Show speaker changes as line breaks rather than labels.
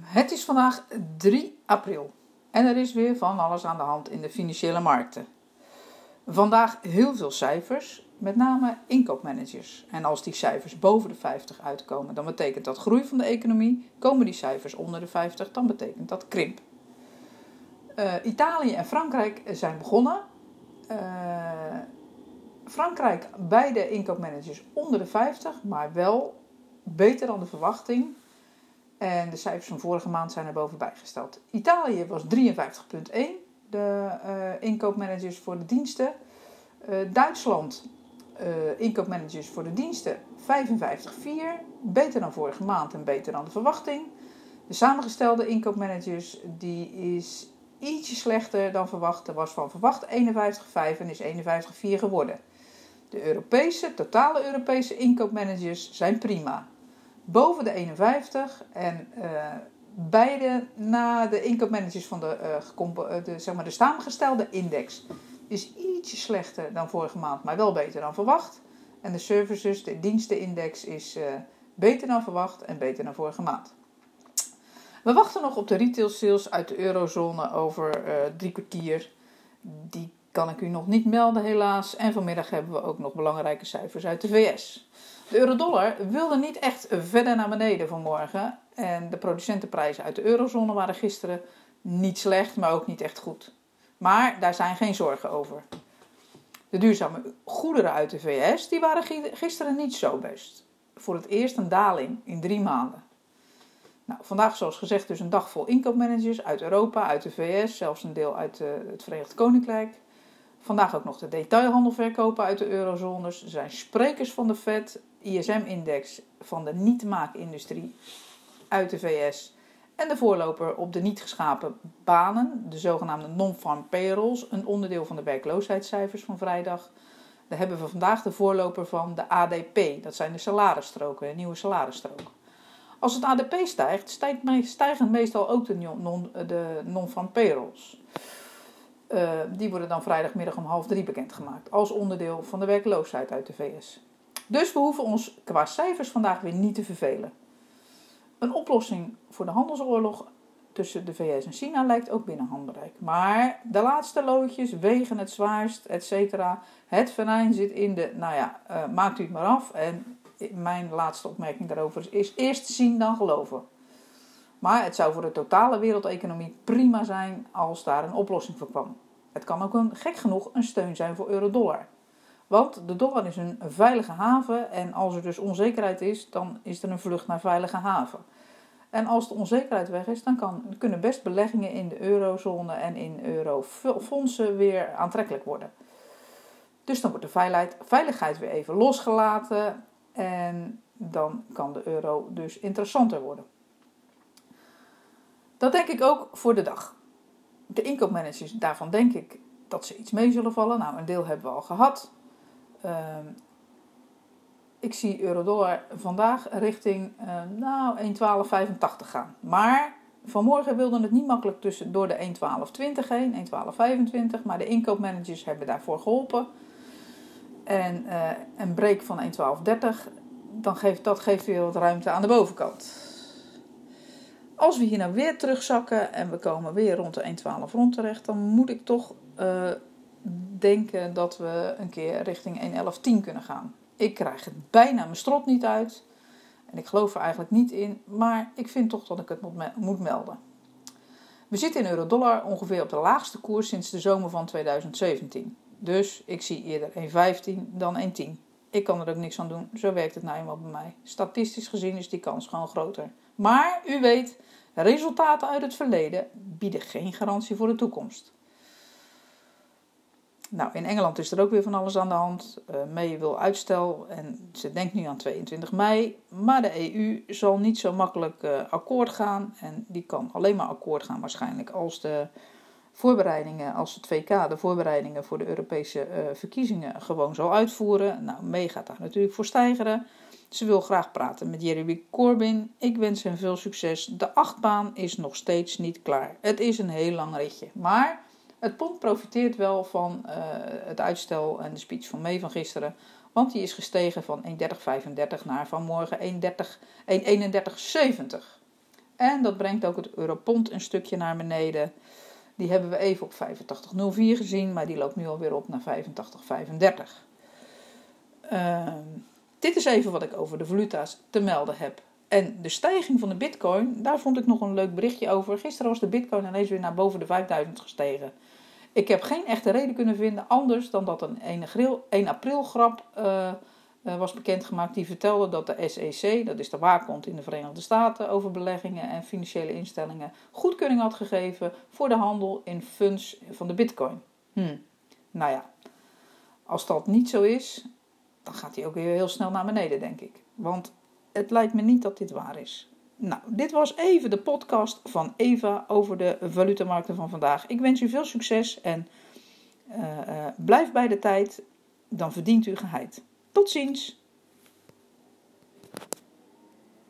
Het is vandaag 3 april en er is weer van alles aan de hand in de financiële markten. Vandaag heel veel cijfers, met name inkoopmanagers. En als die cijfers boven de 50 uitkomen, dan betekent dat groei van de economie. Komen die cijfers onder de 50, dan betekent dat krimp. Uh, Italië en Frankrijk zijn begonnen. Uh, Frankrijk, beide inkoopmanagers onder de 50, maar wel beter dan de verwachting. En de cijfers van vorige maand zijn er bovenbij gesteld. Italië was 53,1, de uh, inkoopmanagers voor de diensten. Uh, Duitsland, uh, inkoopmanagers voor de diensten, 55,4. Beter dan vorige maand en beter dan de verwachting. De samengestelde inkoopmanagers die is ietsje slechter dan verwacht. Er was van verwacht 51,5 en is 51,4 geworden. De Europese, totale Europese inkoopmanagers zijn prima boven de 51 en uh, beide na de inkoopmanagers van de, uh, de, zeg maar de samengestelde index is ietsje slechter dan vorige maand, maar wel beter dan verwacht. En de services, de dienstenindex is beter dan verwacht en beter dan vorige maand. We wachten nog op de retail sales uit de eurozone over drie kwartier. Die kan ik u nog niet melden helaas. En vanmiddag hebben we ook nog belangrijke cijfers uit de VS. De eurodollar wilde niet echt verder naar beneden vanmorgen. En de producentenprijzen uit de eurozone waren gisteren niet slecht, maar ook niet echt goed. Maar daar zijn geen zorgen over. De duurzame goederen uit de VS die waren gisteren niet zo best. Voor het eerst een daling in drie maanden. Nou, vandaag, zoals gezegd, dus een dag vol inkoopmanagers uit Europa, uit de VS, zelfs een deel uit uh, het Verenigd Koninkrijk. Vandaag ook nog de detailhandel verkopen uit de eurozones. Er zijn sprekers van de Fed, ISM-index van de niet-maakindustrie uit de VS en de voorloper op de niet geschapen banen, de zogenaamde non-farm payrolls, een onderdeel van de werkloosheidscijfers van vrijdag. Daar hebben we vandaag de voorloper van de ADP, dat zijn de salarisstroken, de nieuwe salarisstroken. Als het ADP stijgt, stijgen meestal ook de non-farm payrolls. Uh, die worden dan vrijdagmiddag om half drie bekendgemaakt als onderdeel van de werkloosheid uit de VS. Dus we hoeven ons qua cijfers vandaag weer niet te vervelen. Een oplossing voor de handelsoorlog tussen de VS en China lijkt ook binnen handbereik. Maar de laatste loodjes wegen het zwaarst, et cetera. Het venijn zit in de, nou ja, uh, maakt u het maar af. En mijn laatste opmerking daarover is eerst zien dan geloven. Maar het zou voor de totale wereldeconomie prima zijn als daar een oplossing voor kwam. Het kan ook een, gek genoeg een steun zijn voor euro-dollar. Want de dollar is een veilige haven en als er dus onzekerheid is, dan is er een vlucht naar veilige haven. En als de onzekerheid weg is, dan kan, kunnen best beleggingen in de eurozone en in eurofondsen weer aantrekkelijk worden. Dus dan wordt de veiligheid, veiligheid weer even losgelaten en dan kan de euro dus interessanter worden. Dat denk ik ook voor de dag. De inkoopmanagers, daarvan denk ik dat ze iets mee zullen vallen. Nou, een deel hebben we al gehad. Uh, ik zie euro-dollar vandaag richting uh, nou, 1,1285 gaan. Maar vanmorgen wilden het niet makkelijk tussen, door de 1,1220 heen, 1,1225. Maar de inkoopmanagers hebben daarvoor geholpen. En uh, een break van 1,1230, dan geeft, dat geeft weer wat ruimte aan de bovenkant. Als we hier nou weer terugzakken en we komen weer rond de 1,12 rond terecht, dan moet ik toch uh, denken dat we een keer richting 1,1110 kunnen gaan. Ik krijg het bijna mijn strot niet uit. En ik geloof er eigenlijk niet in, maar ik vind toch dat ik het moet melden. We zitten in euro-dollar ongeveer op de laagste koers sinds de zomer van 2017. Dus ik zie eerder 1,15 dan 1,10. Ik kan er ook niks aan doen, zo werkt het nou eenmaal bij mij. Statistisch gezien is die kans gewoon groter. Maar u weet, resultaten uit het verleden bieden geen garantie voor de toekomst. Nou, in Engeland is er ook weer van alles aan de hand. Uh, May wil uitstel en ze denkt nu aan 22 mei. Maar de EU zal niet zo makkelijk uh, akkoord gaan. En die kan alleen maar akkoord gaan waarschijnlijk als de voorbereidingen, als het VK de voorbereidingen voor de Europese uh, verkiezingen gewoon zal uitvoeren. Nou, May gaat daar natuurlijk voor stijgeren. Ze wil graag praten met Jeremy Corbyn. Ik wens hem veel succes. De achtbaan is nog steeds niet klaar. Het is een heel lang ritje. Maar het pond profiteert wel van uh, het uitstel en de speech van May van gisteren. Want die is gestegen van 1,3035 naar vanmorgen 1,3170. En dat brengt ook het europond een stukje naar beneden. Die hebben we even op 85,04 gezien, maar die loopt nu alweer op naar 85,35. Uh, dit is even wat ik over de valuta's te melden heb. En de stijging van de bitcoin, daar vond ik nog een leuk berichtje over. Gisteren was de bitcoin ineens weer naar boven de 5000 gestegen. Ik heb geen echte reden kunnen vinden anders dan dat een 1 april grap uh, was bekendgemaakt. Die vertelde dat de SEC, dat is de waakhond in de Verenigde Staten over beleggingen en financiële instellingen, goedkeuring had gegeven voor de handel in funds van de bitcoin. Hm. Nou ja, als dat niet zo is, dan gaat hij ook weer heel snel naar beneden, denk ik. Want het lijkt me niet dat dit waar is. Nou, dit was even de podcast van Eva over de valutamarkten van vandaag. Ik wens u veel succes en uh, uh, blijf bij de tijd, dan verdient u geheid. Tot ziens!